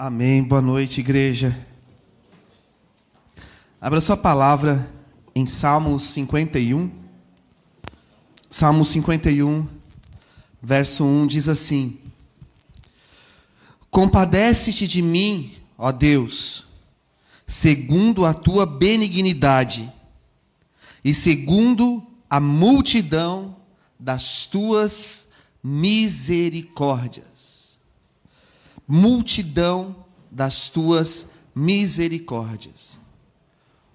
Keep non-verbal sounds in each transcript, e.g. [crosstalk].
Amém. Boa noite, igreja. Abra sua palavra em Salmos 51. Salmos 51, verso 1 diz assim: Compadece-te de mim, ó Deus, segundo a tua benignidade e segundo a multidão das tuas misericórdias. Multidão das tuas misericórdias.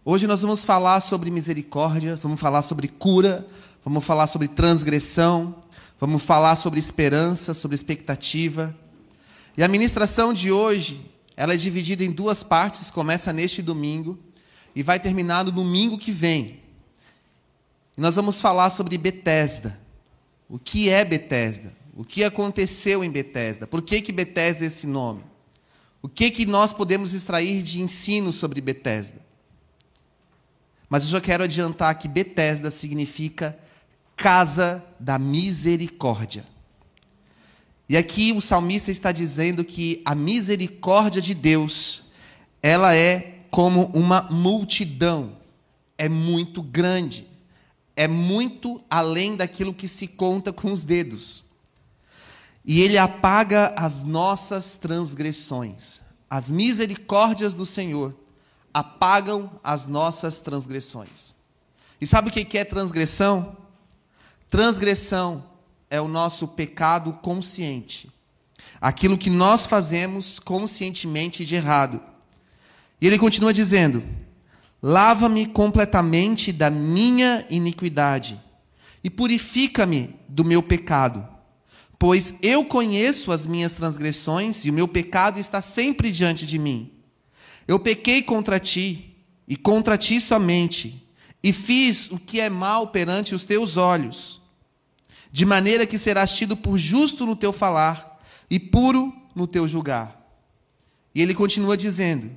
Hoje nós vamos falar sobre misericórdia, vamos falar sobre cura, vamos falar sobre transgressão, vamos falar sobre esperança, sobre expectativa. E a ministração de hoje, ela é dividida em duas partes, começa neste domingo e vai terminar no domingo que vem. E nós vamos falar sobre Betesda. O que é Betesda? O que aconteceu em Betesda? Por que que Betesda é esse nome? O que que nós podemos extrair de ensino sobre Betesda? Mas eu já quero adiantar que Betesda significa casa da misericórdia. E aqui o salmista está dizendo que a misericórdia de Deus, ela é como uma multidão, é muito grande é muito além daquilo que se conta com os dedos. E ele apaga as nossas transgressões. As misericórdias do Senhor apagam as nossas transgressões. E sabe o que é transgressão? Transgressão é o nosso pecado consciente. Aquilo que nós fazemos conscientemente de errado. E ele continua dizendo: Lava-me completamente da minha iniquidade e purifica-me do meu pecado. Pois eu conheço as minhas transgressões e o meu pecado está sempre diante de mim. Eu pequei contra ti e contra ti somente, e fiz o que é mal perante os teus olhos, de maneira que serás tido por justo no teu falar e puro no teu julgar. E ele continua dizendo: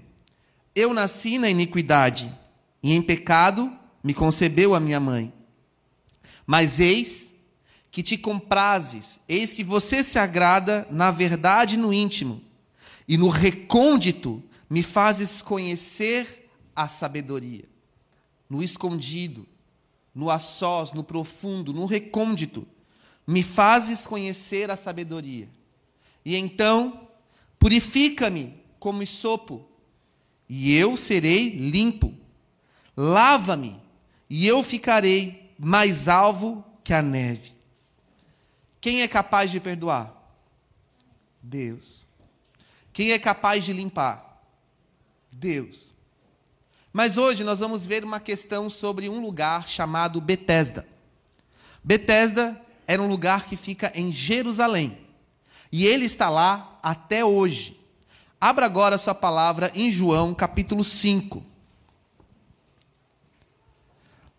eu nasci na iniquidade, e em pecado me concebeu a minha mãe. Mas eis que te comprazes, eis que você se agrada na verdade no íntimo, e no recôndito me fazes conhecer a sabedoria. No escondido, no a sós, no profundo, no recôndito, me fazes conhecer a sabedoria. E então, purifica-me como sopo e eu serei limpo. Lava-me, e eu ficarei mais alvo que a neve. Quem é capaz de perdoar? Deus. Quem é capaz de limpar? Deus. Mas hoje nós vamos ver uma questão sobre um lugar chamado Betesda. Betesda era um lugar que fica em Jerusalém. E ele está lá até hoje. Abra agora sua palavra em João, capítulo 5.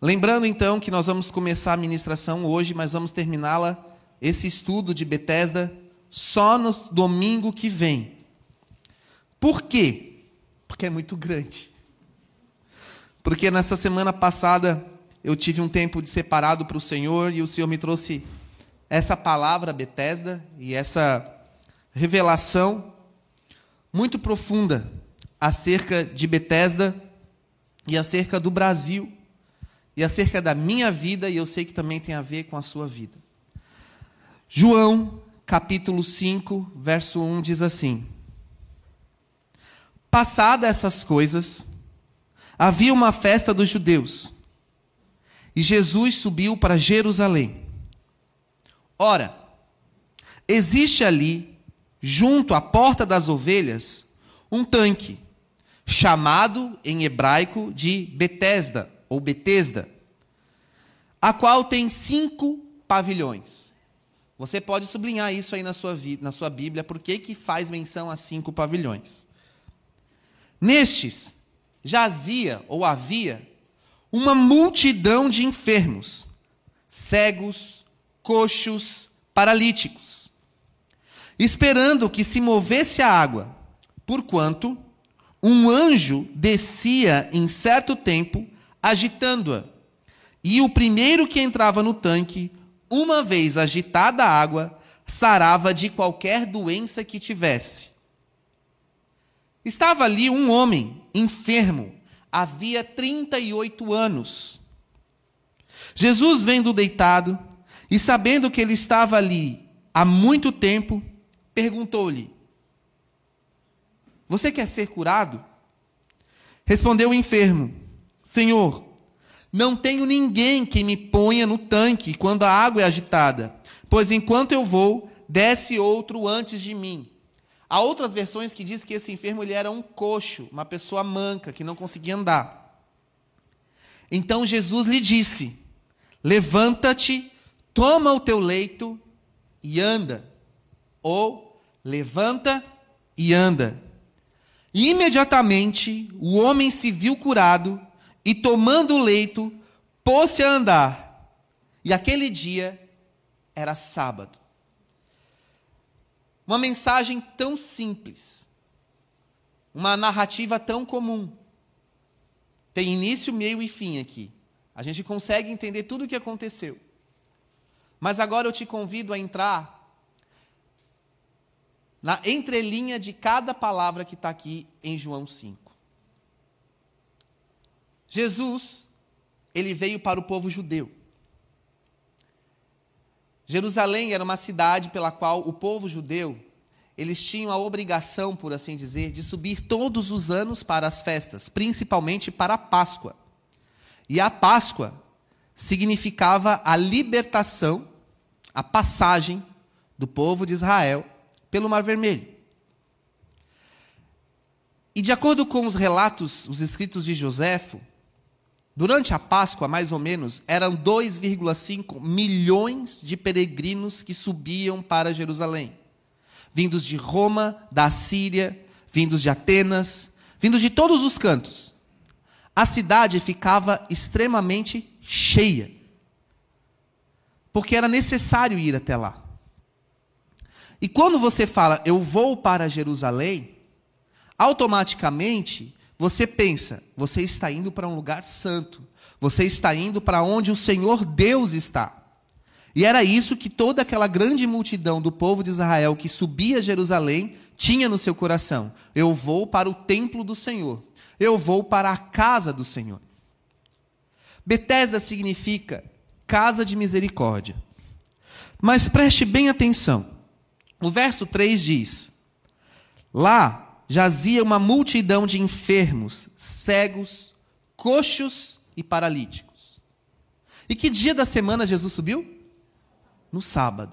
Lembrando então que nós vamos começar a ministração hoje, mas vamos terminá-la, esse estudo de Betesda, só no domingo que vem. Por quê? Porque é muito grande. Porque nessa semana passada eu tive um tempo de separado para o Senhor e o Senhor me trouxe essa palavra Betesda e essa revelação muito profunda acerca de Betesda e acerca do Brasil e acerca da minha vida e eu sei que também tem a ver com a sua vida. João, capítulo 5, verso 1 diz assim: Passada essas coisas, havia uma festa dos judeus. E Jesus subiu para Jerusalém. Ora, existe ali junto à porta das ovelhas, um tanque, chamado em hebraico de Betesda, ou Betesda, a qual tem cinco pavilhões. Você pode sublinhar isso aí na sua, na sua Bíblia, por que, que faz menção a cinco pavilhões. Nestes jazia ou havia uma multidão de enfermos, cegos, coxos, paralíticos esperando que se movesse a água, porquanto um anjo descia em certo tempo, agitando-a. E o primeiro que entrava no tanque, uma vez agitada a água, sarava de qualquer doença que tivesse. Estava ali um homem enfermo, havia 38 anos. Jesus, vendo deitado e sabendo que ele estava ali há muito tempo, perguntou-lhe: Você quer ser curado? Respondeu o enfermo: Senhor, não tenho ninguém que me ponha no tanque quando a água é agitada, pois enquanto eu vou, desce outro antes de mim. Há outras versões que diz que esse enfermo ele era um coxo, uma pessoa manca, que não conseguia andar. Então Jesus lhe disse: Levanta-te, toma o teu leito e anda. Ou levanta e anda. E imediatamente o homem se viu curado e, tomando o leito, pôs-se a andar. E aquele dia era sábado. Uma mensagem tão simples, uma narrativa tão comum. Tem início, meio e fim aqui. A gente consegue entender tudo o que aconteceu. Mas agora eu te convido a entrar na entrelinha de cada palavra que está aqui em João 5. Jesus, ele veio para o povo judeu. Jerusalém era uma cidade pela qual o povo judeu, eles tinham a obrigação, por assim dizer, de subir todos os anos para as festas, principalmente para a Páscoa. E a Páscoa significava a libertação, a passagem do povo de Israel pelo Mar Vermelho. E de acordo com os relatos, os escritos de Joséfo, durante a Páscoa, mais ou menos, eram 2,5 milhões de peregrinos que subiam para Jerusalém, vindos de Roma, da Síria, vindos de Atenas, vindos de todos os cantos. A cidade ficava extremamente cheia, porque era necessário ir até lá. E quando você fala, eu vou para Jerusalém, automaticamente você pensa, você está indo para um lugar santo. Você está indo para onde o Senhor Deus está. E era isso que toda aquela grande multidão do povo de Israel que subia a Jerusalém tinha no seu coração. Eu vou para o templo do Senhor. Eu vou para a casa do Senhor. Betesda significa casa de misericórdia. Mas preste bem atenção. O verso 3 diz: Lá jazia uma multidão de enfermos, cegos, coxos e paralíticos. E que dia da semana Jesus subiu? No sábado.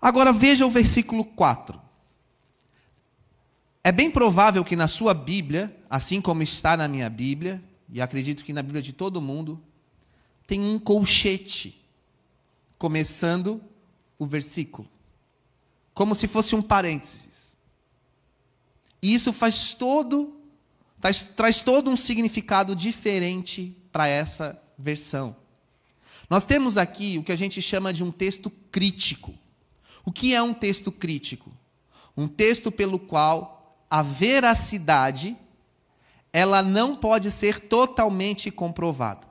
Agora veja o versículo 4. É bem provável que na sua Bíblia, assim como está na minha Bíblia, e acredito que na Bíblia de todo mundo, tem um colchete, começando o versículo, como se fosse um parênteses. E isso faz todo, traz, traz todo um significado diferente para essa versão. Nós temos aqui o que a gente chama de um texto crítico. O que é um texto crítico? Um texto pelo qual a veracidade ela não pode ser totalmente comprovada.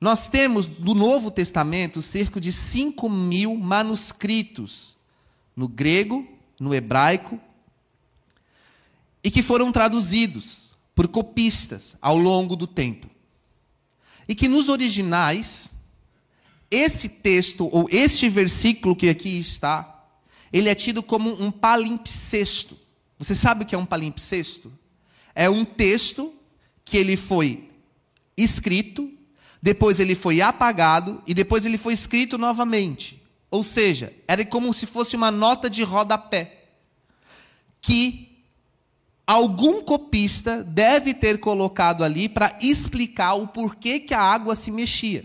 Nós temos do Novo Testamento cerca de 5 mil manuscritos no grego, no hebraico, e que foram traduzidos por copistas ao longo do tempo. E que nos originais, esse texto, ou este versículo que aqui está, ele é tido como um palimpsesto. Você sabe o que é um palimpsesto? É um texto que ele foi escrito depois ele foi apagado e depois ele foi escrito novamente. Ou seja, era como se fosse uma nota de rodapé que algum copista deve ter colocado ali para explicar o porquê que a água se mexia.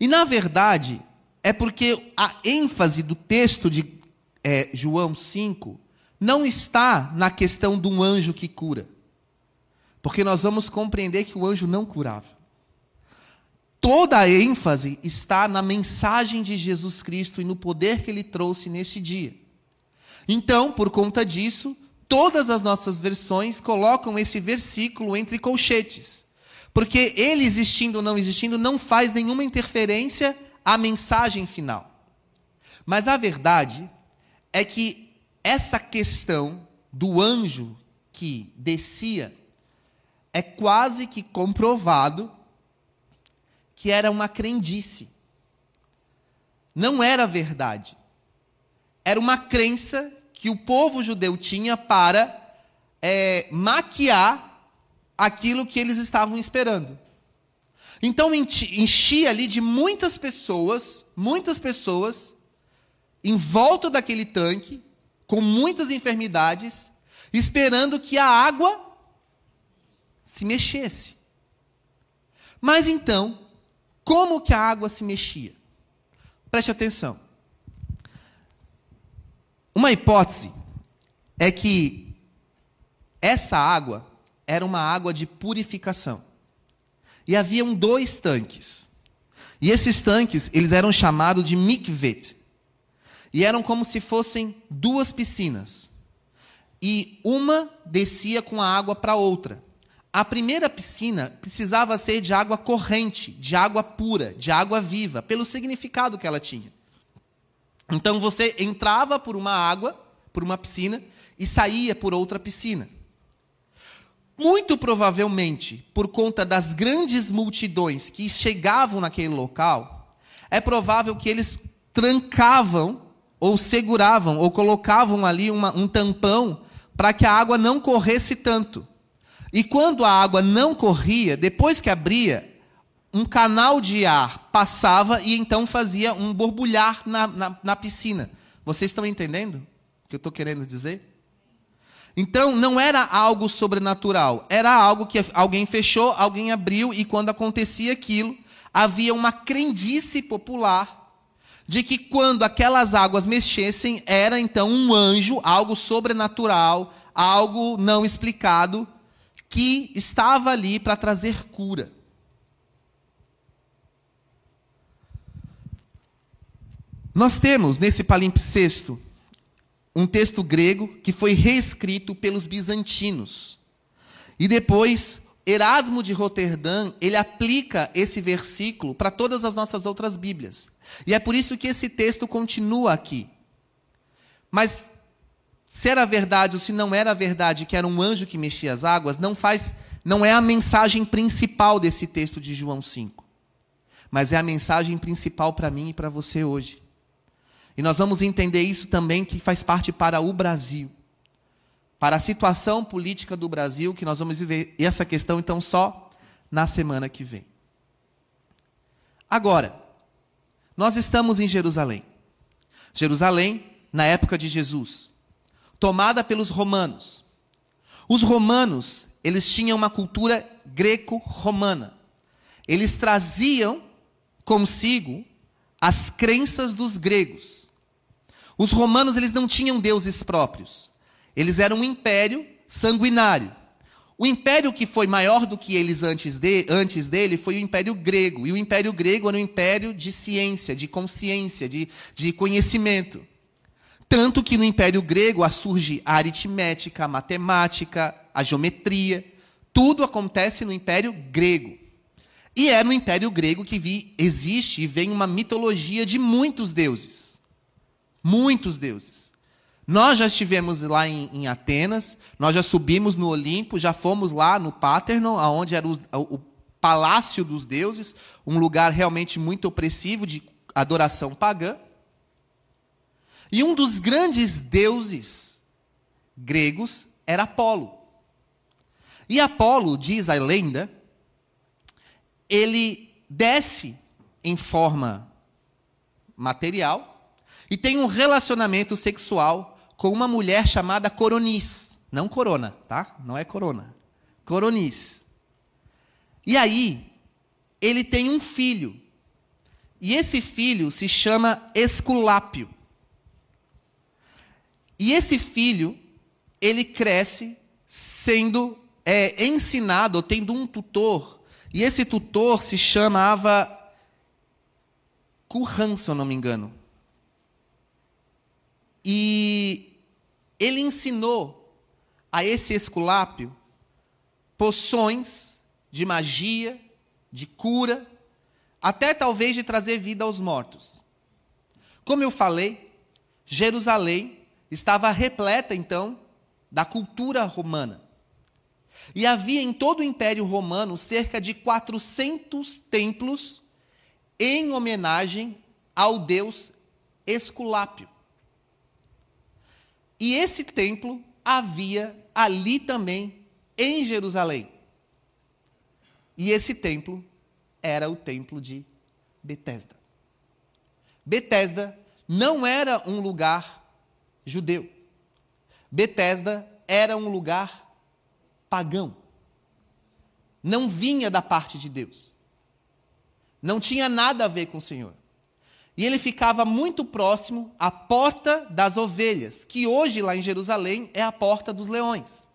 E na verdade, é porque a ênfase do texto de é, João 5 não está na questão de um anjo que cura. Porque nós vamos compreender que o anjo não curava toda a ênfase está na mensagem de Jesus Cristo e no poder que ele trouxe neste dia. Então, por conta disso, todas as nossas versões colocam esse versículo entre colchetes. Porque ele existindo ou não existindo não faz nenhuma interferência à mensagem final. Mas a verdade é que essa questão do anjo que descia é quase que comprovado que era uma crendice. Não era verdade. Era uma crença que o povo judeu tinha para é, maquiar aquilo que eles estavam esperando. Então enchia ali de muitas pessoas, muitas pessoas, em volta daquele tanque, com muitas enfermidades, esperando que a água se mexesse. Mas então, como que a água se mexia? Preste atenção. Uma hipótese é que essa água era uma água de purificação. E haviam dois tanques. E esses tanques, eles eram chamados de mikvet. E eram como se fossem duas piscinas. E uma descia com a água para outra. A primeira piscina precisava ser de água corrente, de água pura, de água viva, pelo significado que ela tinha. Então você entrava por uma água, por uma piscina, e saía por outra piscina. Muito provavelmente, por conta das grandes multidões que chegavam naquele local, é provável que eles trancavam, ou seguravam, ou colocavam ali uma, um tampão para que a água não corresse tanto. E quando a água não corria, depois que abria, um canal de ar passava e então fazia um borbulhar na, na, na piscina. Vocês estão entendendo o que eu estou querendo dizer? Então, não era algo sobrenatural, era algo que alguém fechou, alguém abriu, e quando acontecia aquilo, havia uma crendice popular de que quando aquelas águas mexessem, era então um anjo, algo sobrenatural, algo não explicado, que estava ali para trazer cura. Nós temos nesse palimpsesto um texto grego que foi reescrito pelos bizantinos. E depois Erasmo de Roterdã, ele aplica esse versículo para todas as nossas outras Bíblias. E é por isso que esse texto continua aqui. Mas se era verdade ou se não era verdade que era um anjo que mexia as águas, não faz, não é a mensagem principal desse texto de João 5. Mas é a mensagem principal para mim e para você hoje. E nós vamos entender isso também que faz parte para o Brasil. Para a situação política do Brasil, que nós vamos ver essa questão então só na semana que vem. Agora, nós estamos em Jerusalém. Jerusalém, na época de Jesus tomada pelos romanos. Os romanos, eles tinham uma cultura greco-romana. Eles traziam consigo as crenças dos gregos. Os romanos, eles não tinham deuses próprios. Eles eram um império sanguinário. O império que foi maior do que eles antes, de, antes dele foi o Império Grego. E o Império Grego era um império de ciência, de consciência, de, de conhecimento. Tanto que no Império Grego surge a aritmética, a matemática, a geometria. Tudo acontece no Império Grego. E é no Império Grego que vi, existe e vem uma mitologia de muitos deuses. Muitos deuses. Nós já estivemos lá em, em Atenas, nós já subimos no Olimpo, já fomos lá no Paternon, onde era o, o palácio dos deuses, um lugar realmente muito opressivo de adoração pagã. E um dos grandes deuses gregos era Apolo. E Apolo, diz a lenda, ele desce em forma material e tem um relacionamento sexual com uma mulher chamada Coronis. Não Corona, tá? Não é Corona. Coronis. E aí, ele tem um filho. E esse filho se chama Esculápio. E esse filho, ele cresce sendo é, ensinado, tendo um tutor. E esse tutor se chamava Curran, se eu não me engano. E ele ensinou a esse esculápio poções de magia, de cura, até talvez de trazer vida aos mortos. Como eu falei, Jerusalém estava repleta, então, da cultura romana. E havia em todo o Império Romano cerca de 400 templos em homenagem ao deus Esculápio. E esse templo havia ali também em Jerusalém. E esse templo era o templo de Betesda. Betesda não era um lugar judeu. Betesda era um lugar pagão. Não vinha da parte de Deus. Não tinha nada a ver com o Senhor. E ele ficava muito próximo à porta das ovelhas, que hoje lá em Jerusalém é a porta dos leões.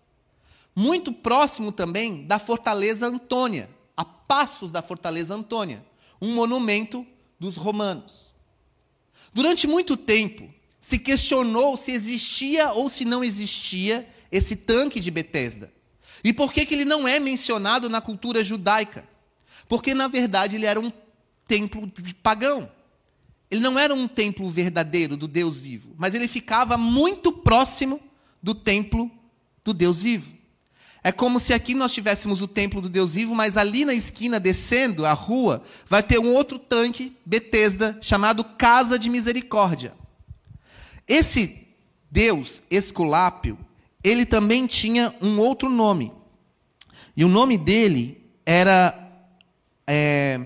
Muito próximo também da fortaleza Antônia, a passos da fortaleza Antônia, um monumento dos romanos. Durante muito tempo, se questionou se existia ou se não existia esse tanque de Betesda. E por que, que ele não é mencionado na cultura judaica? Porque, na verdade, ele era um templo pagão. Ele não era um templo verdadeiro do Deus vivo, mas ele ficava muito próximo do templo do Deus vivo. É como se aqui nós tivéssemos o templo do Deus vivo, mas ali na esquina, descendo a rua, vai ter um outro tanque, Betesda, chamado Casa de Misericórdia. Esse Deus, Esculápio, ele também tinha um outro nome. E o nome dele era. É,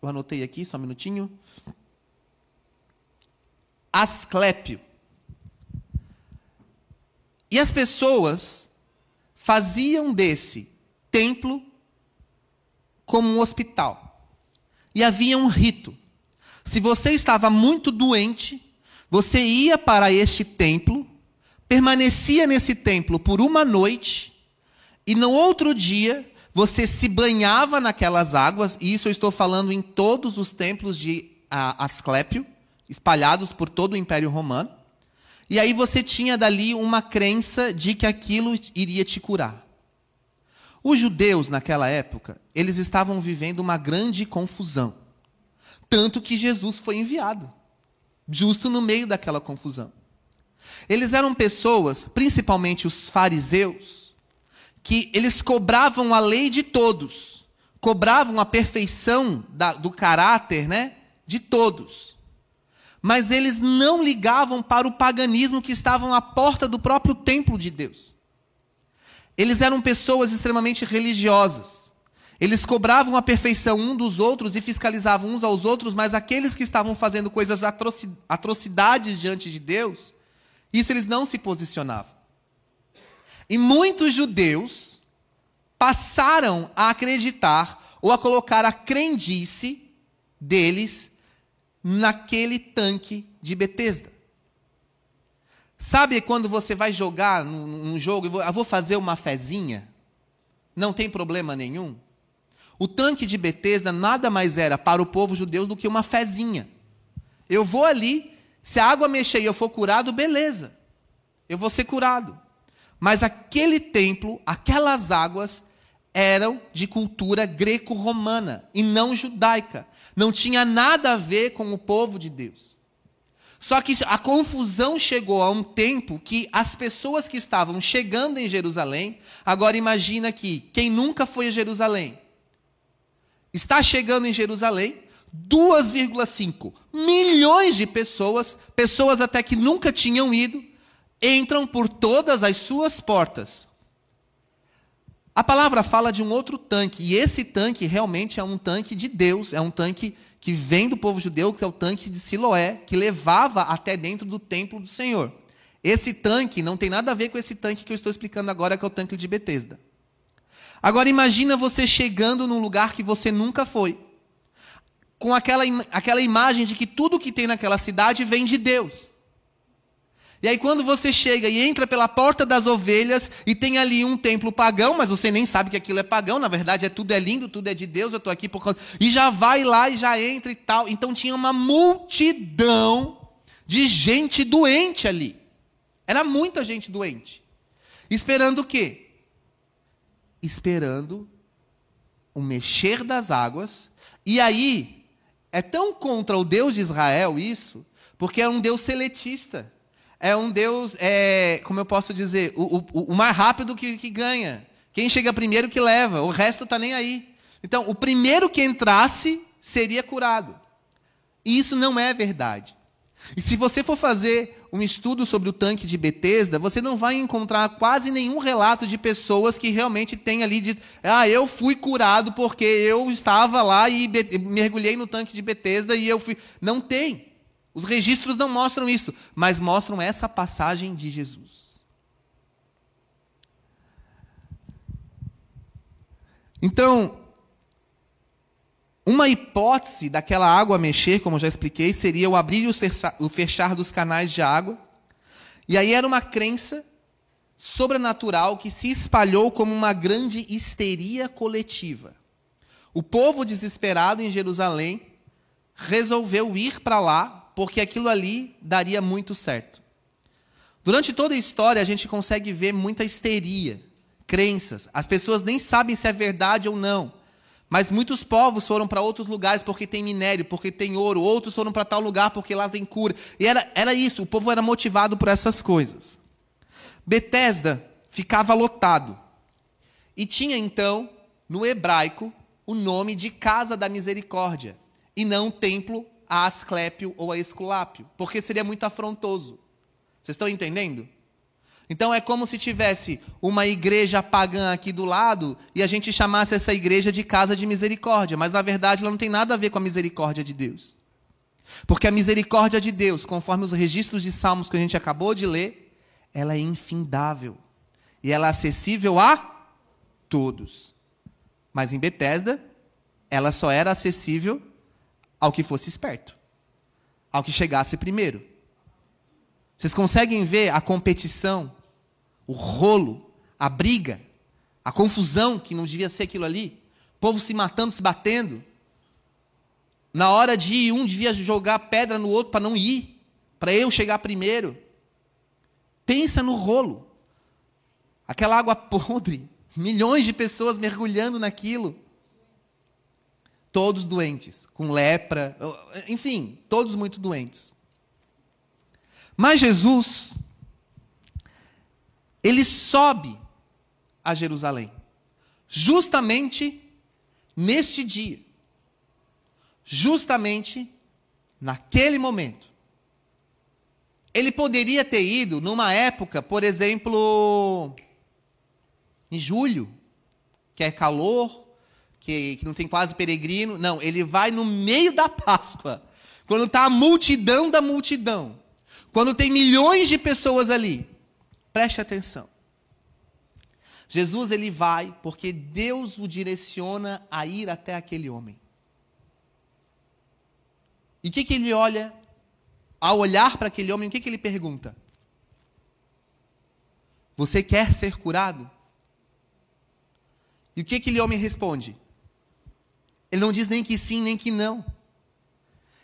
eu anotei aqui, só um minutinho. Asclépio. E as pessoas faziam desse templo como um hospital. E havia um rito. Se você estava muito doente, você ia para este templo, permanecia nesse templo por uma noite, e no outro dia você se banhava naquelas águas, e isso eu estou falando em todos os templos de Asclépio, espalhados por todo o Império Romano. E aí você tinha dali uma crença de que aquilo iria te curar. Os judeus naquela época, eles estavam vivendo uma grande confusão. Tanto que Jesus foi enviado, justo no meio daquela confusão. Eles eram pessoas, principalmente os fariseus, que eles cobravam a lei de todos, cobravam a perfeição da, do caráter né, de todos mas eles não ligavam para o paganismo que estavam à porta do próprio templo de Deus. Eles eram pessoas extremamente religiosas. Eles cobravam a perfeição um dos outros e fiscalizavam uns aos outros, mas aqueles que estavam fazendo coisas atrocidades diante de Deus, isso eles não se posicionavam. E muitos judeus passaram a acreditar ou a colocar a crendice deles naquele tanque de Betesda. Sabe quando você vai jogar num, jogo e eu vou fazer uma fezinha? Não tem problema nenhum. O tanque de Betesda nada mais era para o povo judeu do que uma fezinha. Eu vou ali, se a água mexer e eu for curado, beleza. Eu vou ser curado. Mas aquele templo, aquelas águas, eram de cultura greco-romana e não judaica. Não tinha nada a ver com o povo de Deus. Só que a confusão chegou a um tempo que as pessoas que estavam chegando em Jerusalém, agora imagina que quem nunca foi a Jerusalém, está chegando em Jerusalém, 2,5 milhões de pessoas, pessoas até que nunca tinham ido, entram por todas as suas portas, a palavra fala de um outro tanque, e esse tanque realmente é um tanque de Deus, é um tanque que vem do povo judeu, que é o tanque de Siloé, que levava até dentro do templo do Senhor. Esse tanque não tem nada a ver com esse tanque que eu estou explicando agora, que é o tanque de Betesda. Agora imagina você chegando num lugar que você nunca foi, com aquela, aquela imagem de que tudo que tem naquela cidade vem de Deus. E aí, quando você chega e entra pela porta das ovelhas e tem ali um templo pagão, mas você nem sabe que aquilo é pagão, na verdade é tudo é lindo, tudo é de Deus, eu estou aqui por causa. E já vai lá e já entra e tal. Então tinha uma multidão de gente doente ali. Era muita gente doente. Esperando o quê? Esperando o mexer das águas. E aí, é tão contra o Deus de Israel isso, porque é um Deus seletista. É um Deus, é, como eu posso dizer, o, o, o mais rápido que, que ganha. Quem chega primeiro que leva, o resto está nem aí. Então, o primeiro que entrasse seria curado. E isso não é verdade. E se você for fazer um estudo sobre o tanque de Betesda, você não vai encontrar quase nenhum relato de pessoas que realmente têm ali de, ah, eu fui curado porque eu estava lá e mergulhei no tanque de Betesda e eu fui. Não tem. Os registros não mostram isso, mas mostram essa passagem de Jesus. Então, uma hipótese daquela água mexer, como já expliquei, seria o abrir e o fechar dos canais de água. E aí era uma crença sobrenatural que se espalhou como uma grande histeria coletiva. O povo desesperado em Jerusalém resolveu ir para lá porque aquilo ali daria muito certo. Durante toda a história a gente consegue ver muita histeria, crenças. As pessoas nem sabem se é verdade ou não. Mas muitos povos foram para outros lugares porque tem minério, porque tem ouro, outros foram para tal lugar porque lá tem cura. E era, era isso, o povo era motivado por essas coisas. Betesda ficava lotado. E tinha então, no hebraico, o nome de Casa da Misericórdia, e não templo a Asclépio ou a Esculápio, porque seria muito afrontoso. Vocês estão entendendo? Então é como se tivesse uma igreja pagã aqui do lado e a gente chamasse essa igreja de casa de misericórdia, mas na verdade ela não tem nada a ver com a misericórdia de Deus. Porque a misericórdia de Deus, conforme os registros de salmos que a gente acabou de ler, ela é infindável e ela é acessível a todos. Mas em Betesda, ela só era acessível ao que fosse esperto, ao que chegasse primeiro. Vocês conseguem ver a competição o rolo, a briga, a confusão que não devia ser aquilo ali, o povo se matando, se batendo. Na hora de ir, um devia jogar pedra no outro para não ir, para eu chegar primeiro. Pensa no rolo. Aquela água podre, [laughs] milhões de pessoas mergulhando naquilo. Todos doentes, com lepra, enfim, todos muito doentes. Mas Jesus, ele sobe a Jerusalém, justamente neste dia, justamente naquele momento. Ele poderia ter ido numa época, por exemplo, em julho, que é calor, que, que não tem quase peregrino. Não, ele vai no meio da Páscoa, quando está a multidão da multidão, quando tem milhões de pessoas ali. Preste atenção. Jesus ele vai porque Deus o direciona a ir até aquele homem. E o que, que ele olha? Ao olhar para aquele homem, o que, que ele pergunta? Você quer ser curado? E o que aquele homem responde? Ele não diz nem que sim, nem que não.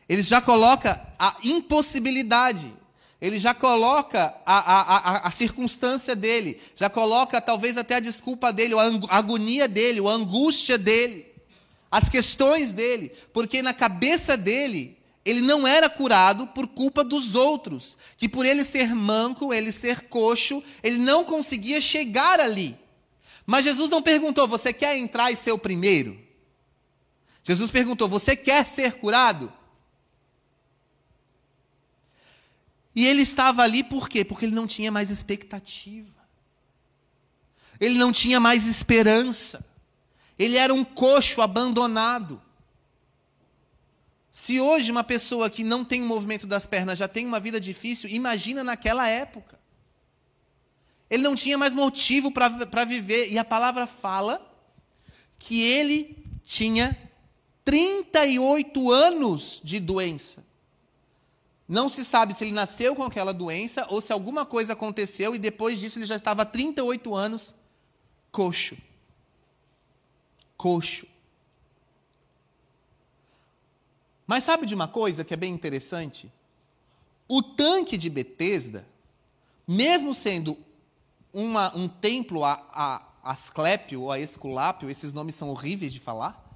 Ele já coloca a impossibilidade ele já coloca a, a, a, a, circunstância dele, já coloca talvez até a desculpa dele, a agonia dele, a angústia dele, as questões dele, porque na cabeça dele, ele não era curado por culpa dos outros, que por ele ser manco, ele ser coxo, ele não conseguia chegar ali. Mas Jesus não perguntou: você quer entrar e ser o primeiro? Jesus perguntou: você quer ser curado? E ele estava ali por quê? Porque ele não tinha mais expectativa. Ele não tinha mais esperança. Ele era um coxo abandonado. Se hoje uma pessoa que não tem o movimento das pernas já tem uma vida difícil, imagina naquela época. Ele não tinha mais motivo para viver. E a palavra fala que ele tinha 38 anos de doença. Não se sabe se ele nasceu com aquela doença ou se alguma coisa aconteceu e depois disso ele já estava há 38 anos coxo. Coxo. Mas sabe de uma coisa que é bem interessante? O tanque de Betesda, mesmo sendo uma, um templo a, a Asclépio ou a Esculápio, esses nomes são horríveis de falar,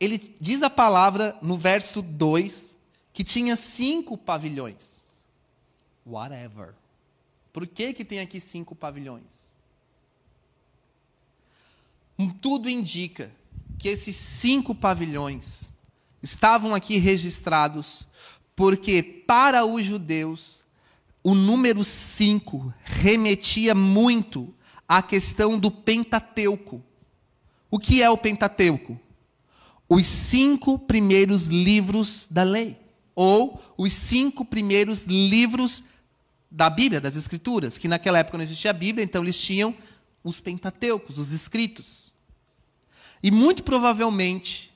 ele diz a palavra no verso 2 que tinha cinco pavilhões. Whatever. Por que, que tem aqui cinco pavilhões? Tudo indica que esses cinco pavilhões estavam aqui registrados porque, para os judeus, o número cinco remetia muito à questão do Pentateuco. O que é o Pentateuco? Os cinco primeiros livros da lei, ou os cinco primeiros livros da Bíblia, das Escrituras, que naquela época não existia a Bíblia, então eles tinham os Pentateucos, os escritos. E muito provavelmente,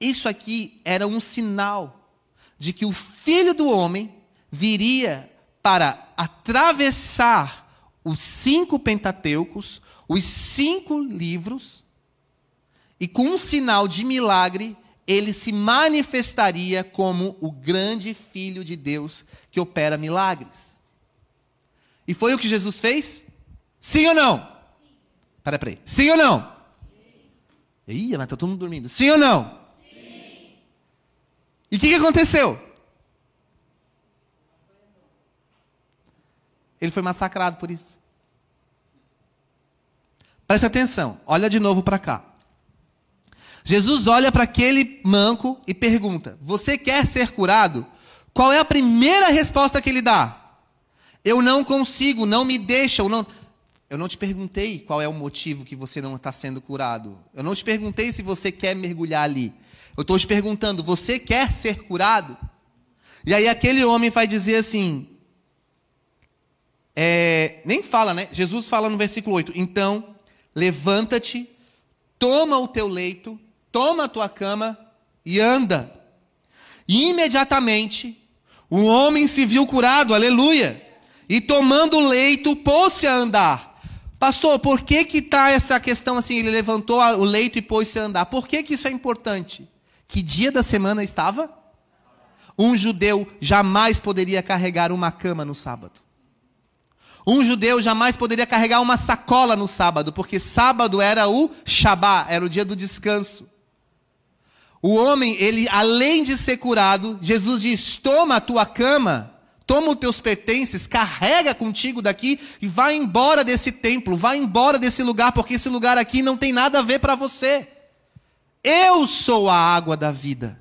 isso aqui era um sinal de que o filho do homem viria para atravessar os cinco Pentateucos, os cinco livros, e com um sinal de milagre, ele se manifestaria como o grande filho de Deus que opera milagres. E foi o que Jesus fez? Sim ou não? Peraí, peraí. Sim ou não? Ih, mas está todo mundo dormindo. Sim ou não? Sim. E o que, que aconteceu? Ele foi massacrado por isso. Preste atenção, olha de novo para cá. Jesus olha para aquele manco e pergunta: Você quer ser curado? Qual é a primeira resposta que ele dá? Eu não consigo, não me deixa, não. Eu não te perguntei qual é o motivo que você não está sendo curado. Eu não te perguntei se você quer mergulhar ali. Eu estou te perguntando, você quer ser curado? E aí aquele homem vai dizer assim, é, nem fala, né? Jesus fala no versículo 8: Então, levanta-te, toma o teu leito, toma a tua cama e anda. E imediatamente o homem se viu curado, aleluia. E tomando o leito, pôs-se a andar. Pastor, por que que tá essa questão assim? Ele levantou o leito e pôs-se a andar. Por que que isso é importante? Que dia da semana estava? Um judeu jamais poderia carregar uma cama no sábado. Um judeu jamais poderia carregar uma sacola no sábado, porque sábado era o Shabá, era o dia do descanso. O homem, ele além de ser curado, Jesus diz: "Toma a tua cama toma os teus pertences, carrega contigo daqui e vai embora desse templo, vai embora desse lugar, porque esse lugar aqui não tem nada a ver para você. Eu sou a água da vida.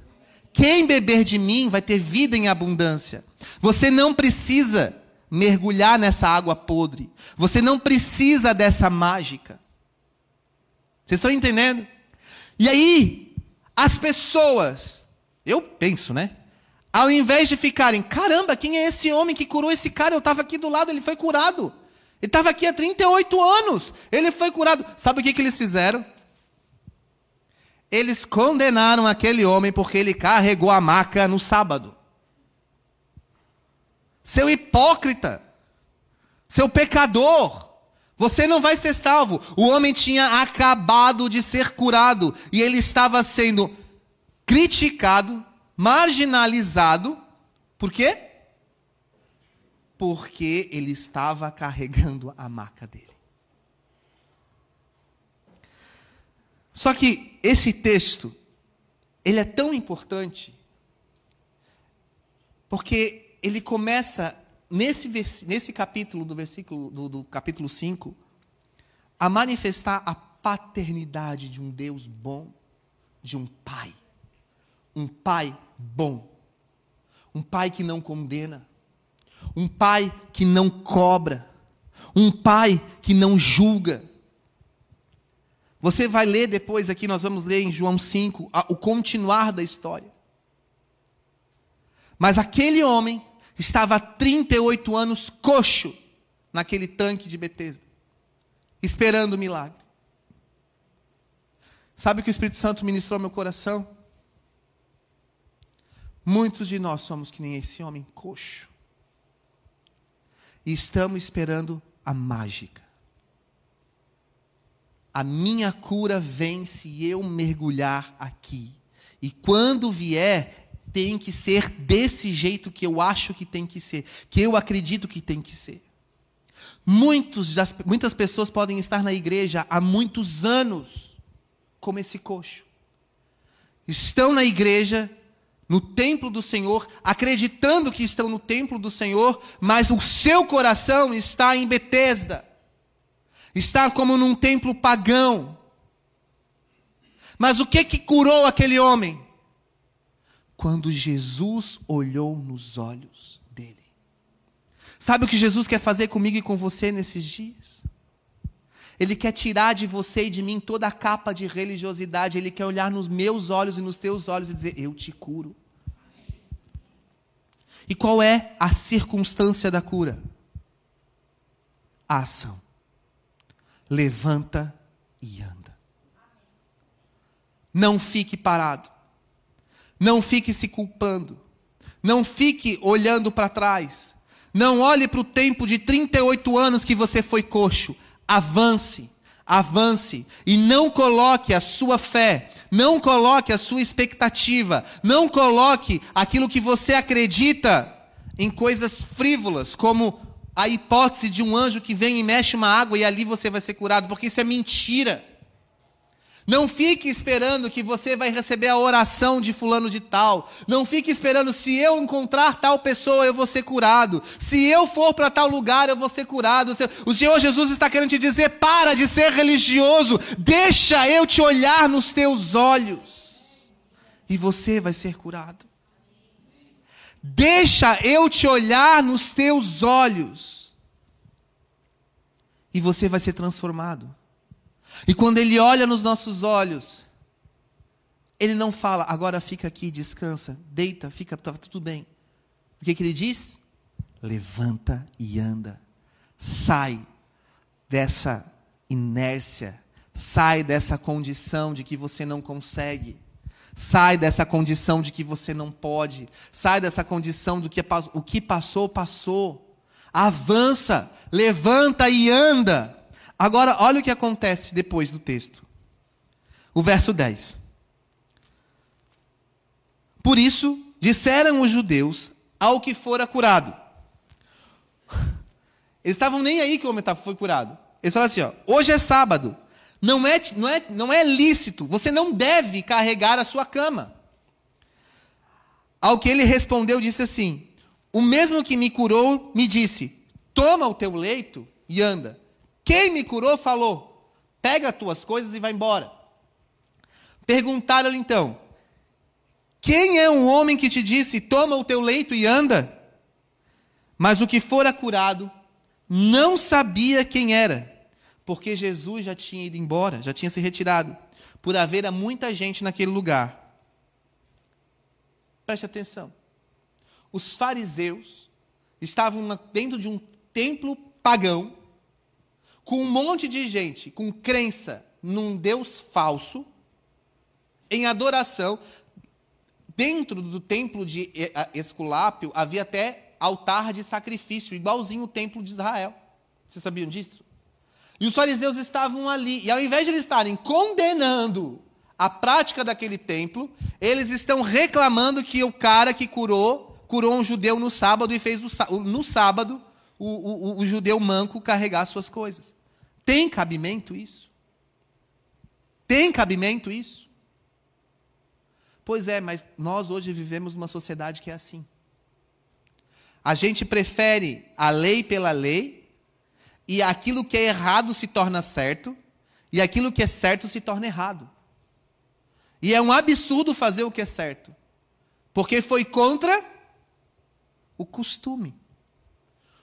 Quem beber de mim vai ter vida em abundância. Você não precisa mergulhar nessa água podre. Você não precisa dessa mágica. Vocês estão entendendo? E aí, as pessoas, eu penso, né? Ao invés de ficarem, caramba, quem é esse homem que curou esse cara? Eu estava aqui do lado, ele foi curado. Ele estava aqui há 38 anos, ele foi curado. Sabe o que, que eles fizeram? Eles condenaram aquele homem porque ele carregou a maca no sábado. Seu hipócrita, seu pecador, você não vai ser salvo. O homem tinha acabado de ser curado e ele estava sendo criticado, marginalizado. Por quê? Porque ele estava carregando a maca dele. Só que esse texto, ele é tão importante, porque ele começa nesse, nesse capítulo, do versículo do, do capítulo 5, a manifestar a paternidade de um Deus bom, de um pai. Um pai bom. Um pai que não condena. Um pai que não cobra. Um pai que não julga. Você vai ler depois aqui, nós vamos ler em João 5, o continuar da história. Mas aquele homem estava há 38 anos coxo naquele tanque de Betesda, esperando o milagre. Sabe o que o Espírito Santo ministrou ao meu coração? Muitos de nós somos que nem esse homem coxo. E estamos esperando a mágica. A minha cura vem se eu mergulhar aqui. E quando vier, tem que ser desse jeito que eu acho que tem que ser, que eu acredito que tem que ser. Muitos das, muitas pessoas podem estar na igreja há muitos anos, como esse coxo. Estão na igreja no templo do Senhor, acreditando que estão no templo do Senhor, mas o seu coração está em Betesda. Está como num templo pagão. Mas o que que curou aquele homem? Quando Jesus olhou nos olhos dele. Sabe o que Jesus quer fazer comigo e com você nesses dias? Ele quer tirar de você e de mim toda a capa de religiosidade. Ele quer olhar nos meus olhos e nos teus olhos e dizer: Eu te curo. E qual é a circunstância da cura? A ação. Levanta e anda. Não fique parado. Não fique se culpando. Não fique olhando para trás. Não olhe para o tempo de 38 anos que você foi coxo avance, avance e não coloque a sua fé, não coloque a sua expectativa, não coloque aquilo que você acredita em coisas frívolas, como a hipótese de um anjo que vem e mexe uma água e ali você vai ser curado, porque isso é mentira. Não fique esperando que você vai receber a oração de fulano de tal. Não fique esperando se eu encontrar tal pessoa eu vou ser curado. Se eu for para tal lugar eu vou ser curado. O Senhor Jesus está querendo te dizer: para de ser religioso. Deixa eu te olhar nos teus olhos. E você vai ser curado. Deixa eu te olhar nos teus olhos. E você vai ser transformado. E quando Ele olha nos nossos olhos, Ele não fala, agora fica aqui, descansa, deita, fica, está tudo bem. O que, que Ele diz? Levanta e anda. Sai dessa inércia, sai dessa condição de que você não consegue. Sai dessa condição de que você não pode. Sai dessa condição do que o que passou, passou. Avança, levanta e anda. Agora, olha o que acontece depois do texto. O verso 10. Por isso, disseram os judeus ao que fora curado. Eles estavam nem aí que o homem foi curado. Eles falaram assim: ó, hoje é sábado. Não é, não, é, não é lícito, você não deve carregar a sua cama. Ao que ele respondeu, disse assim: O mesmo que me curou me disse: Toma o teu leito e anda. Quem me curou falou: pega as tuas coisas e vai embora. Perguntaram-lhe então: Quem é o homem que te disse: toma o teu leito e anda? Mas o que fora curado não sabia quem era, porque Jesus já tinha ido embora, já tinha se retirado, por haver muita gente naquele lugar. Preste atenção. Os fariseus estavam dentro de um templo pagão com um monte de gente com crença num Deus falso, em adoração. Dentro do templo de Esculápio havia até altar de sacrifício, igualzinho o templo de Israel. Vocês sabiam disso? E os fariseus estavam ali, e ao invés de eles estarem condenando a prática daquele templo, eles estão reclamando que o cara que curou, curou um judeu no sábado e fez no sábado o, o, o judeu manco carregar suas coisas. Tem cabimento isso? Tem cabimento isso? Pois é, mas nós hoje vivemos numa sociedade que é assim. A gente prefere a lei pela lei, e aquilo que é errado se torna certo, e aquilo que é certo se torna errado. E é um absurdo fazer o que é certo, porque foi contra o costume,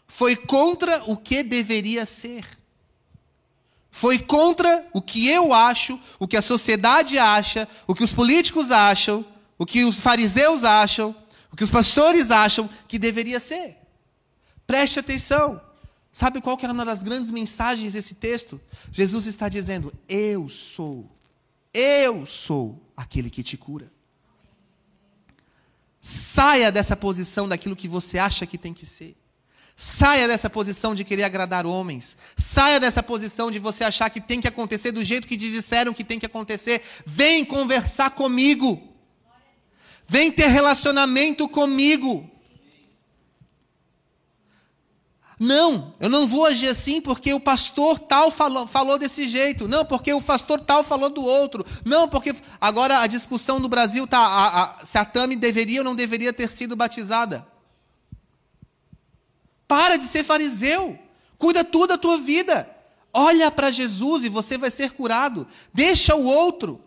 foi contra o que deveria ser. Foi contra o que eu acho, o que a sociedade acha, o que os políticos acham, o que os fariseus acham, o que os pastores acham que deveria ser. Preste atenção. Sabe qual que é uma das grandes mensagens desse texto? Jesus está dizendo: Eu sou, eu sou aquele que te cura. Saia dessa posição daquilo que você acha que tem que ser. Saia dessa posição de querer agradar homens. Saia dessa posição de você achar que tem que acontecer do jeito que te disseram que tem que acontecer. Vem conversar comigo. Vem ter relacionamento comigo. Não, eu não vou agir assim porque o pastor tal falou, falou desse jeito. Não, porque o pastor tal falou do outro. Não, porque. Agora a discussão no Brasil está a, a, se a Tami deveria ou não deveria ter sido batizada. Para de ser fariseu. Cuida tudo da tua vida. Olha para Jesus e você vai ser curado. Deixa o outro.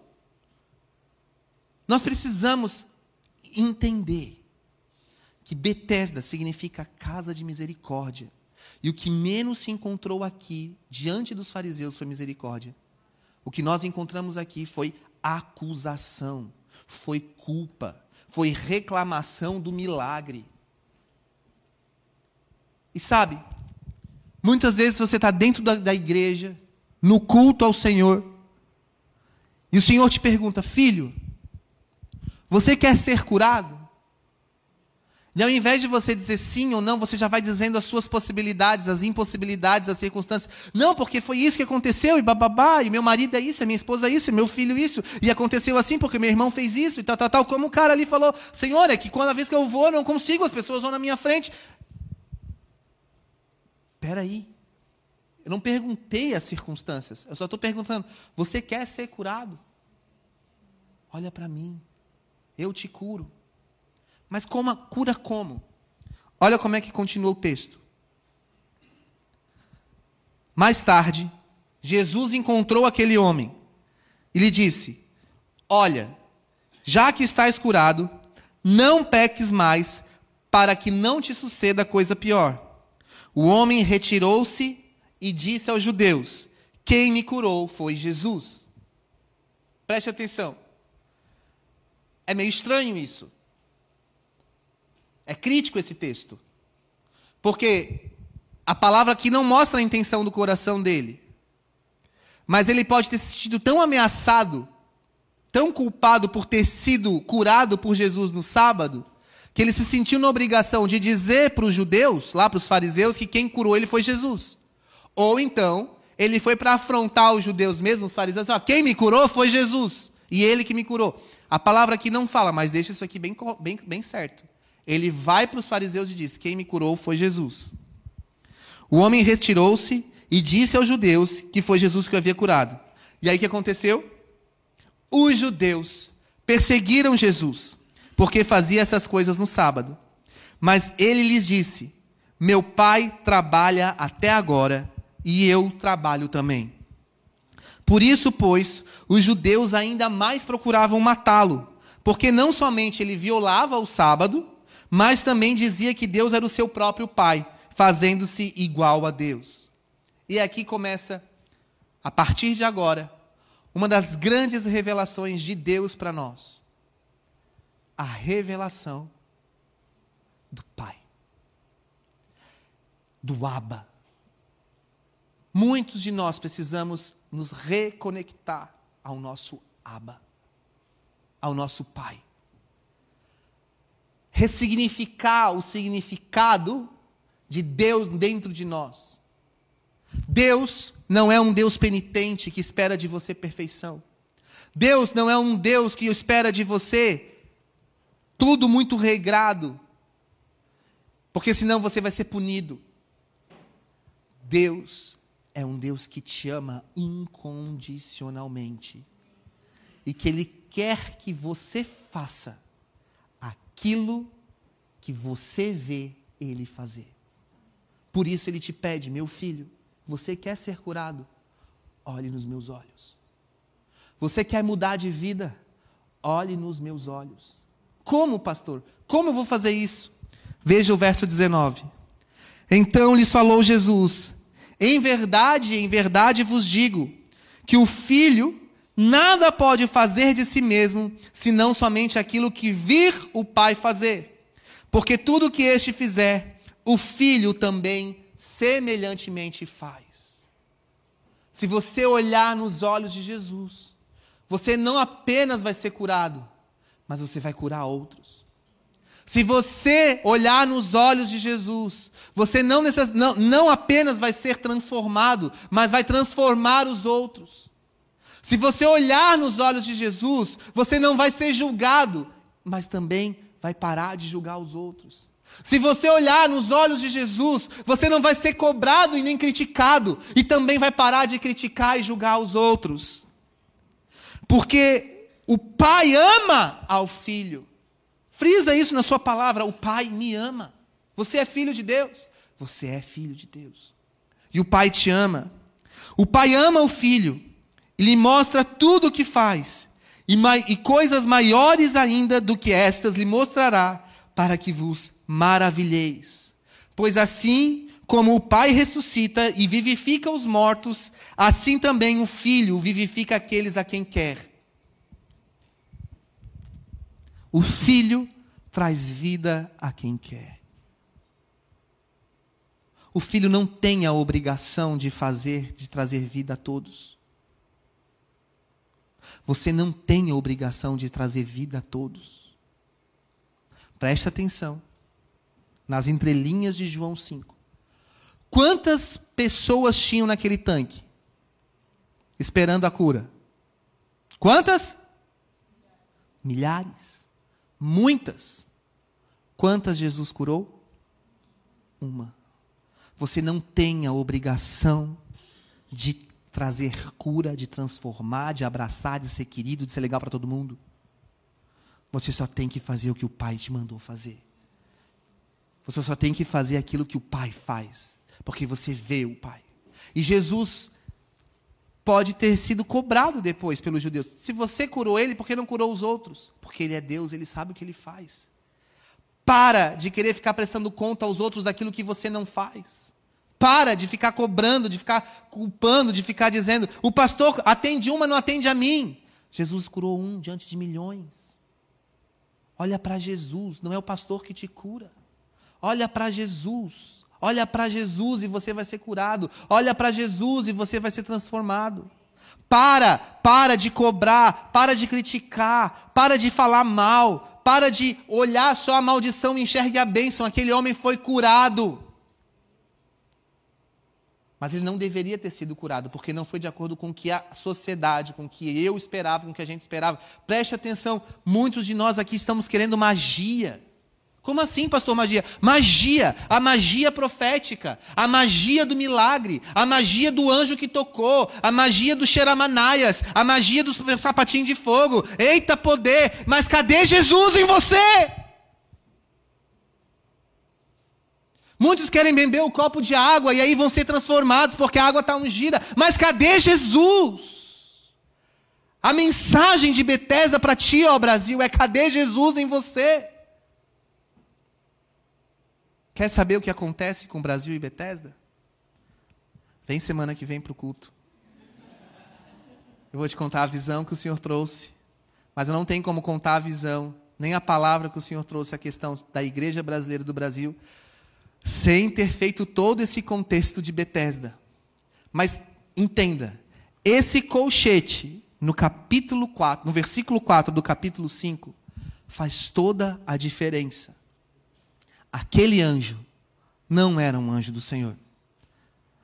Nós precisamos entender que Betesda significa casa de misericórdia. E o que menos se encontrou aqui, diante dos fariseus, foi misericórdia. O que nós encontramos aqui foi acusação, foi culpa, foi reclamação do milagre. E sabe, muitas vezes você está dentro da, da igreja, no culto ao Senhor, e o Senhor te pergunta: Filho, você quer ser curado? E ao invés de você dizer sim ou não, você já vai dizendo as suas possibilidades, as impossibilidades, as circunstâncias. Não, porque foi isso que aconteceu, e bababá, e meu marido é isso, e minha esposa é isso, e meu filho é isso, e aconteceu assim porque meu irmão fez isso, e tal, tal, tal. Como o cara ali falou, Senhor, é que quando a vez que eu vou, eu não consigo, as pessoas vão na minha frente. Espera aí. Eu não perguntei as circunstâncias, eu só estou perguntando, você quer ser curado? Olha para mim, eu te curo. Mas como, cura como? Olha como é que continua o texto. Mais tarde, Jesus encontrou aquele homem e lhe disse: Olha, já que estás curado, não peques mais, para que não te suceda coisa pior. O homem retirou-se e disse aos judeus: Quem me curou foi Jesus. Preste atenção. É meio estranho isso. É crítico esse texto. Porque a palavra aqui não mostra a intenção do coração dele. Mas ele pode ter se sentido tão ameaçado, tão culpado por ter sido curado por Jesus no sábado, que ele se sentiu na obrigação de dizer para os judeus, lá para os fariseus, que quem curou ele foi Jesus. Ou então, ele foi para afrontar os judeus mesmo, os fariseus, ó, quem me curou foi Jesus, e ele que me curou. A palavra aqui não fala, mas deixa isso aqui bem, bem, bem certo. Ele vai para os fariseus e diz: Quem me curou foi Jesus. O homem retirou-se e disse aos judeus que foi Jesus que o havia curado. E aí o que aconteceu? Os judeus perseguiram Jesus, porque fazia essas coisas no sábado. Mas ele lhes disse: Meu pai trabalha até agora e eu trabalho também. Por isso, pois, os judeus ainda mais procuravam matá-lo, porque não somente ele violava o sábado, mas também dizia que Deus era o seu próprio Pai, fazendo-se igual a Deus. E aqui começa, a partir de agora, uma das grandes revelações de Deus para nós: a revelação do Pai, do Abba. Muitos de nós precisamos nos reconectar ao nosso Abba, ao nosso Pai ressignificar o significado de Deus dentro de nós. Deus não é um Deus penitente que espera de você perfeição. Deus não é um Deus que espera de você tudo muito regrado, porque senão você vai ser punido. Deus é um Deus que te ama incondicionalmente e que Ele quer que você faça aquilo que você vê ele fazer. Por isso ele te pede, meu filho, você quer ser curado? Olhe nos meus olhos. Você quer mudar de vida? Olhe nos meus olhos. Como, pastor? Como eu vou fazer isso? Veja o verso 19. Então lhes falou Jesus: Em verdade, em verdade vos digo, que o filho nada pode fazer de si mesmo, senão somente aquilo que vir o Pai fazer. Porque tudo que este fizer, o Filho também semelhantemente faz. Se você olhar nos olhos de Jesus, você não apenas vai ser curado, mas você vai curar outros. Se você olhar nos olhos de Jesus, você não, necess... não, não apenas vai ser transformado, mas vai transformar os outros. Se você olhar nos olhos de Jesus, você não vai ser julgado, mas também vai parar de julgar os outros. Se você olhar nos olhos de Jesus, você não vai ser cobrado e nem criticado, e também vai parar de criticar e julgar os outros. Porque o Pai ama ao Filho. Frisa isso na sua palavra: o Pai me ama. Você é filho de Deus. Você é filho de Deus. E o Pai te ama. O Pai ama o Filho e lhe mostra tudo o que faz. E, e coisas maiores ainda do que estas lhe mostrará, para que vos maravilheis. Pois assim como o Pai ressuscita e vivifica os mortos, assim também o Filho vivifica aqueles a quem quer. O Filho traz vida a quem quer. O Filho não tem a obrigação de fazer, de trazer vida a todos. Você não tem a obrigação de trazer vida a todos. Preste atenção nas entrelinhas de João 5. Quantas pessoas tinham naquele tanque? Esperando a cura. Quantas? Milhares. Muitas. Quantas Jesus curou? Uma. Você não tem a obrigação de trazer cura, de transformar, de abraçar, de ser querido, de ser legal para todo mundo. Você só tem que fazer o que o Pai te mandou fazer. Você só tem que fazer aquilo que o Pai faz, porque você vê o Pai. E Jesus pode ter sido cobrado depois pelos judeus. Se você curou ele, por que não curou os outros? Porque ele é Deus, ele sabe o que ele faz. Para de querer ficar prestando conta aos outros daquilo que você não faz. Para de ficar cobrando, de ficar culpando, de ficar dizendo: o pastor atende uma, não atende a mim. Jesus curou um diante de milhões. Olha para Jesus, não é o pastor que te cura. Olha para Jesus. Olha para Jesus e você vai ser curado. Olha para Jesus e você vai ser transformado. Para, para de cobrar, para de criticar, para de falar mal, para de olhar só a maldição e enxergue a bênção. Aquele homem foi curado. Mas ele não deveria ter sido curado, porque não foi de acordo com o que a sociedade, com o que eu esperava, com o que a gente esperava. Preste atenção, muitos de nós aqui estamos querendo magia. Como assim, pastor magia? Magia, a magia profética, a magia do milagre, a magia do anjo que tocou, a magia do xeramanaias, a magia do sapatinho de fogo. Eita poder, mas cadê Jesus em você? Muitos querem beber o um copo de água e aí vão ser transformados porque a água está ungida. Mas cadê Jesus? A mensagem de Betesda para ti, ó Brasil, é cadê Jesus em você? Quer saber o que acontece com o Brasil e Bethesda? Vem semana que vem para o culto. Eu vou te contar a visão que o Senhor trouxe. Mas eu não tenho como contar a visão, nem a palavra que o Senhor trouxe, a questão da igreja brasileira do Brasil, sem ter feito todo esse contexto de Bethesda. Mas entenda, esse colchete, no capítulo 4, no versículo 4 do capítulo 5, faz toda a diferença aquele anjo não era um anjo do Senhor.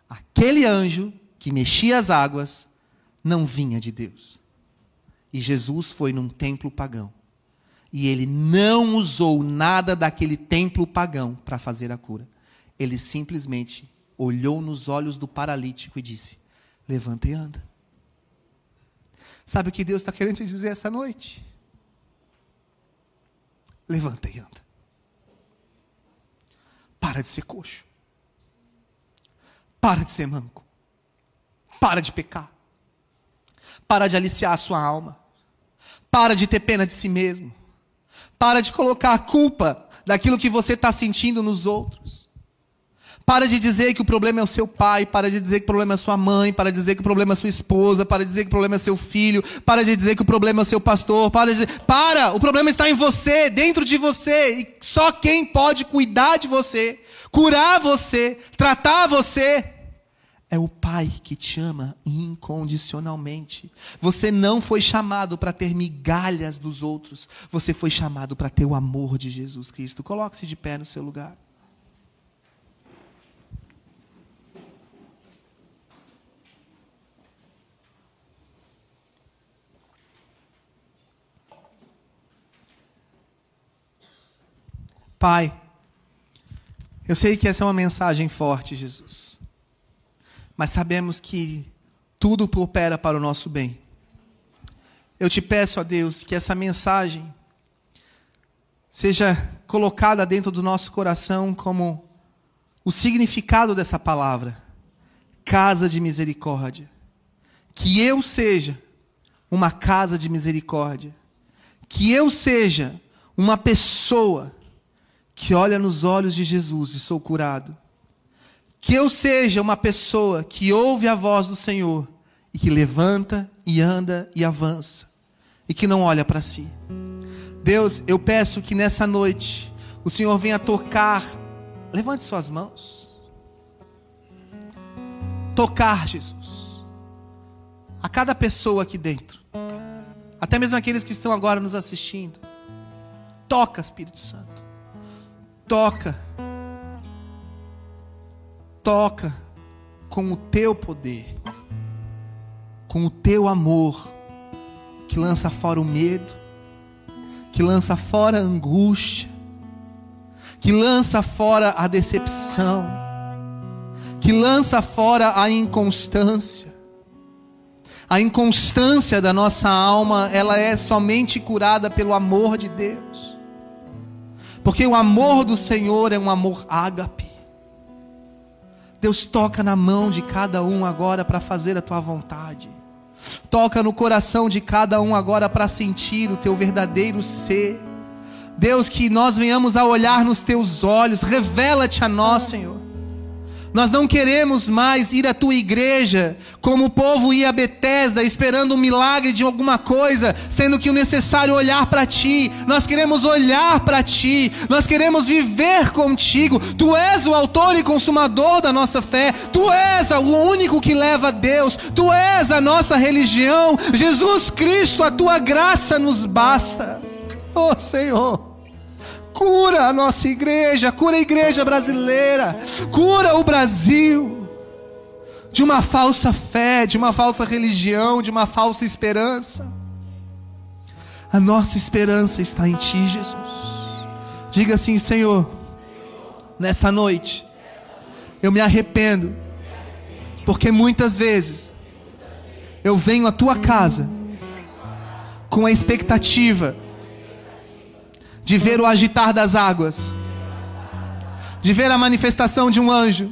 Aquele anjo que mexia as águas não vinha de Deus. E Jesus foi num templo pagão. E ele não usou nada daquele templo pagão para fazer a cura. Ele simplesmente olhou nos olhos do paralítico e disse: Levanta e anda. Sabe o que Deus está querendo te dizer essa noite? Levanta e anda. Para de ser coxo. Para de ser manco. Para de pecar. Para de aliciar a sua alma. Para de ter pena de si mesmo. Para de colocar a culpa daquilo que você está sentindo nos outros. Para de dizer que o problema é o seu pai, para de dizer que o problema é sua mãe, para de dizer que o problema é sua esposa, para de dizer que o problema é seu filho, para de dizer que o problema é o seu pastor, para de dizer, para, o problema está em você, dentro de você, e só quem pode cuidar de você, curar você, tratar você, é o Pai que te ama incondicionalmente. Você não foi chamado para ter migalhas dos outros, você foi chamado para ter o amor de Jesus Cristo. Coloque-se de pé no seu lugar. Pai, Eu sei que essa é uma mensagem forte, Jesus. Mas sabemos que tudo coopera para o nosso bem. Eu te peço, a Deus, que essa mensagem seja colocada dentro do nosso coração como o significado dessa palavra, casa de misericórdia. Que eu seja uma casa de misericórdia. Que eu seja uma pessoa que olha nos olhos de Jesus e sou curado. Que eu seja uma pessoa que ouve a voz do Senhor e que levanta e anda e avança e que não olha para si. Deus, eu peço que nessa noite o Senhor venha tocar. Levante suas mãos. Tocar, Jesus. A cada pessoa aqui dentro. Até mesmo aqueles que estão agora nos assistindo. Toca, Espírito Santo. Toca. Toca com o teu poder. Com o teu amor. Que lança fora o medo que lança fora a angústia, que lança fora a decepção, que lança fora a inconstância. A inconstância da nossa alma, ela é somente curada pelo amor de Deus. Porque o amor do Senhor é um amor ágape. Deus toca na mão de cada um agora para fazer a tua vontade. Toca no coração de cada um agora para sentir o teu verdadeiro ser. Deus, que nós venhamos a olhar nos teus olhos, revela-te a nós, Senhor. Nós não queremos mais ir à tua igreja como o povo ia a Betesda esperando um milagre de alguma coisa, sendo que o necessário é olhar para ti. Nós queremos olhar para ti. Nós queremos viver contigo. Tu és o autor e consumador da nossa fé. Tu és o único que leva a Deus. Tu és a nossa religião. Jesus Cristo, a tua graça nos basta. Oh, Senhor. Cura a nossa igreja, cura a igreja brasileira, cura o Brasil de uma falsa fé, de uma falsa religião, de uma falsa esperança. A nossa esperança está em Ti, Jesus. Diga assim, Senhor, nessa noite, eu me arrependo, porque muitas vezes eu venho à Tua casa com a expectativa de ver o agitar das águas, de ver a manifestação de um anjo,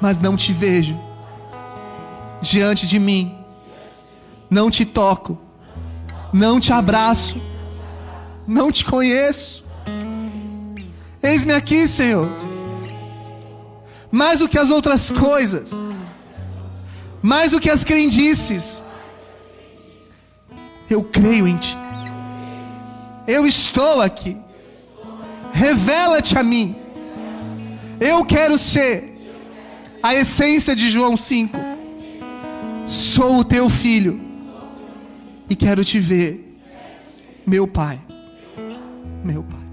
mas não te vejo diante de mim, não te toco, não te abraço, não te conheço. Eis-me aqui, Senhor, mais do que as outras coisas, mais do que as crendices, eu creio em Ti. Eu estou aqui. Revela-te a mim. Eu quero ser a essência de João 5. Sou o teu filho e quero te ver, meu Pai. Meu Pai.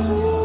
to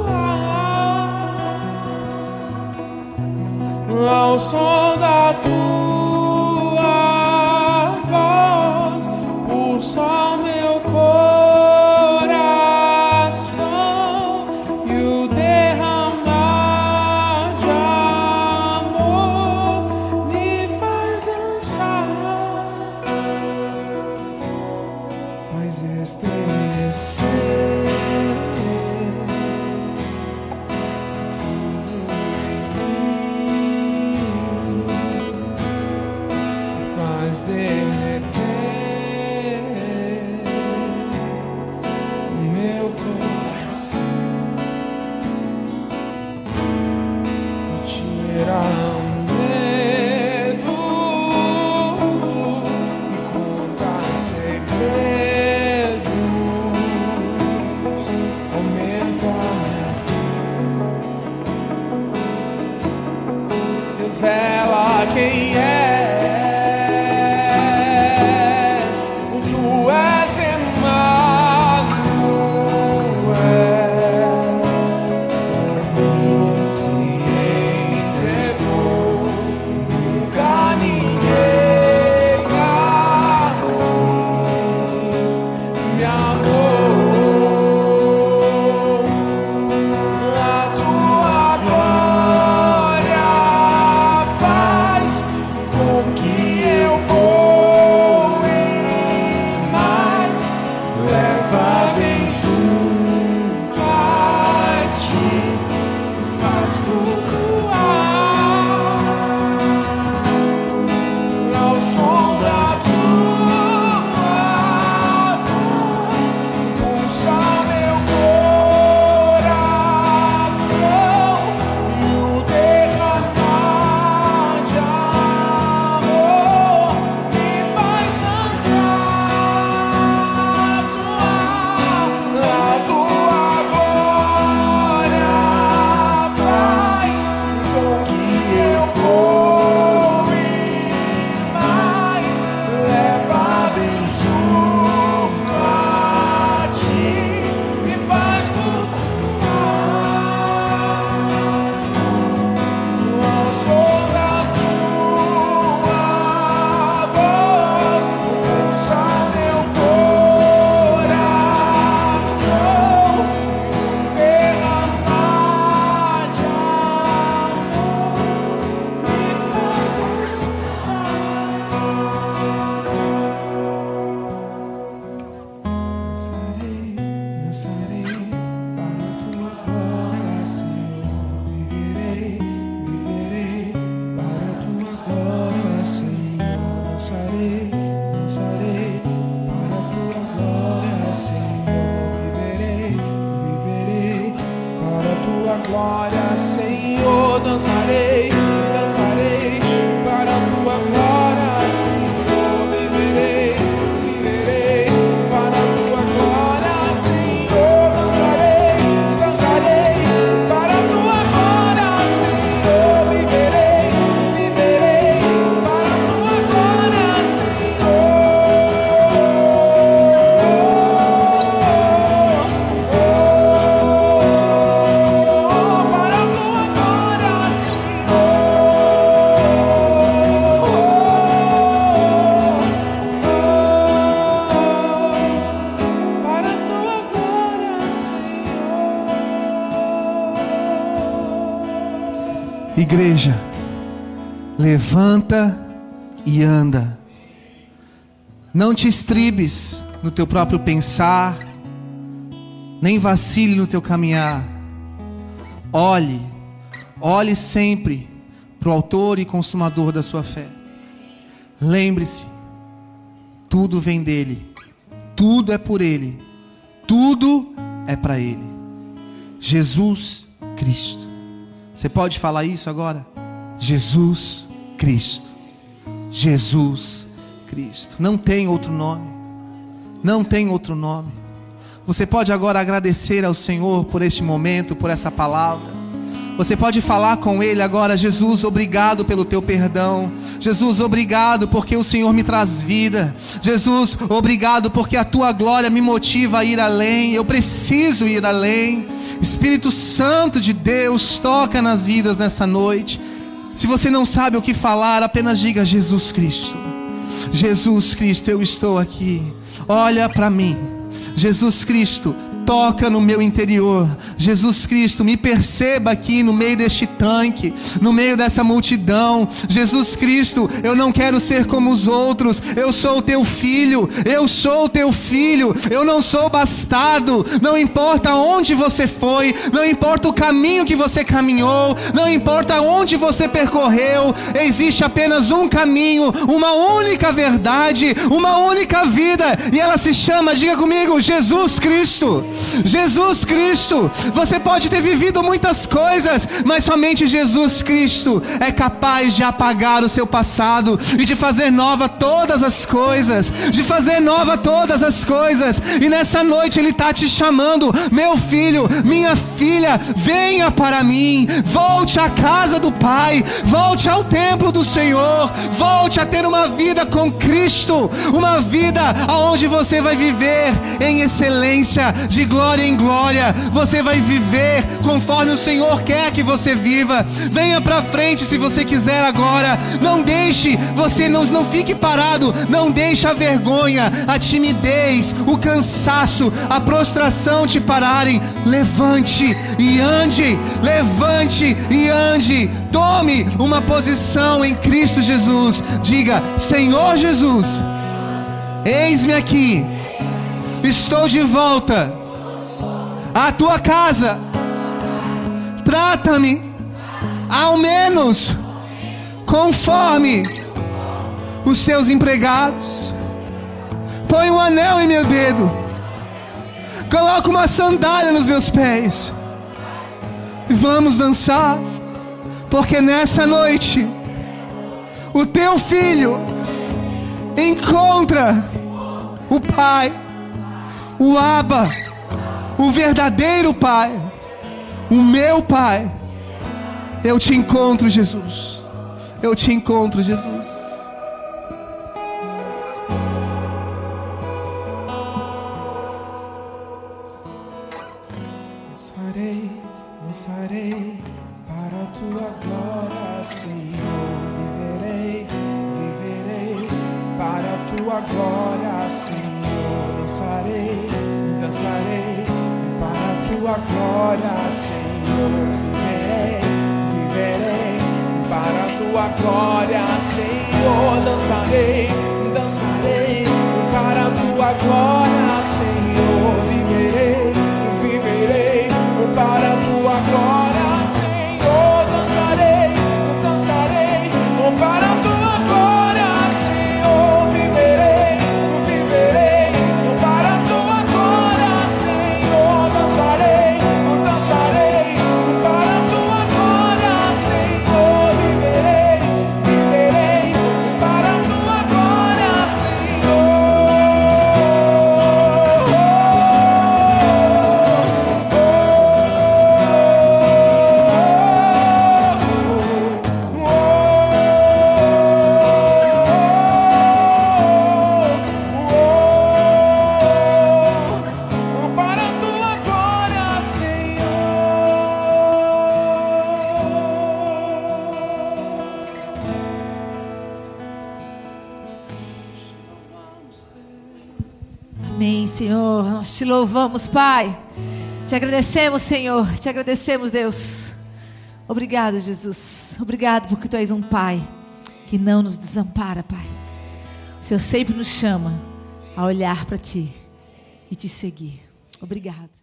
Não te estribes no teu próprio pensar, nem vacile no teu caminhar. Olhe, olhe sempre para o Autor e Consumador da sua fé. Lembre-se, tudo vem dele, tudo é por ele, tudo é para ele. Jesus Cristo. Você pode falar isso agora? Jesus Cristo. Jesus Cristo. Cristo. Não tem outro nome. Não tem outro nome. Você pode agora agradecer ao Senhor por este momento, por essa palavra. Você pode falar com Ele agora, Jesus, obrigado pelo teu perdão. Jesus, obrigado porque o Senhor me traz vida. Jesus, obrigado porque a tua glória me motiva a ir além. Eu preciso ir além. Espírito Santo de Deus, toca nas vidas nessa noite. Se você não sabe o que falar, apenas diga Jesus Cristo. Jesus Cristo, eu estou aqui. Olha para mim. Jesus Cristo, toca no meu interior. Jesus Cristo, me perceba aqui no meio deste tanque, no meio dessa multidão. Jesus Cristo, eu não quero ser como os outros. Eu sou o teu filho. Eu sou o teu filho. Eu não sou bastardo. Não importa onde você foi, não importa o caminho que você caminhou, não importa onde você percorreu. Existe apenas um caminho, uma única verdade, uma única vida, e ela se chama, diga comigo, Jesus Cristo. Jesus Cristo. Você pode ter vivido muitas coisas, mas somente Jesus Cristo é capaz de apagar o seu passado e de fazer nova todas as coisas, de fazer nova todas as coisas. E nessa noite ele está te chamando, meu filho, minha filha, venha para mim, volte à casa do Pai, volte ao templo do Senhor, volte a ter uma vida com Cristo, uma vida aonde você vai viver em excelência, de glória em glória. Você vai viver conforme o Senhor quer que você viva. Venha para frente se você quiser agora. Não deixe, você não, não fique parado. Não deixe a vergonha, a timidez, o cansaço, a prostração te pararem. Levante e ande. Levante e ande. Tome uma posição em Cristo Jesus. Diga: Senhor Jesus, eis-me aqui. Estou de volta à tua casa. Trata-me, ao menos, conforme os teus empregados. Põe um anel em meu dedo. Coloca uma sandália nos meus pés. E vamos dançar, porque nessa noite o teu filho encontra o Pai, o Abba, o verdadeiro Pai, o meu Pai. Eu te encontro, Jesus. Eu te encontro, Jesus. Te louvamos, Pai. Te agradecemos, Senhor. Te agradecemos, Deus. Obrigado, Jesus. Obrigado porque tu és um Pai que não nos desampara, Pai. O Senhor sempre nos chama a olhar para ti e te seguir. Obrigado.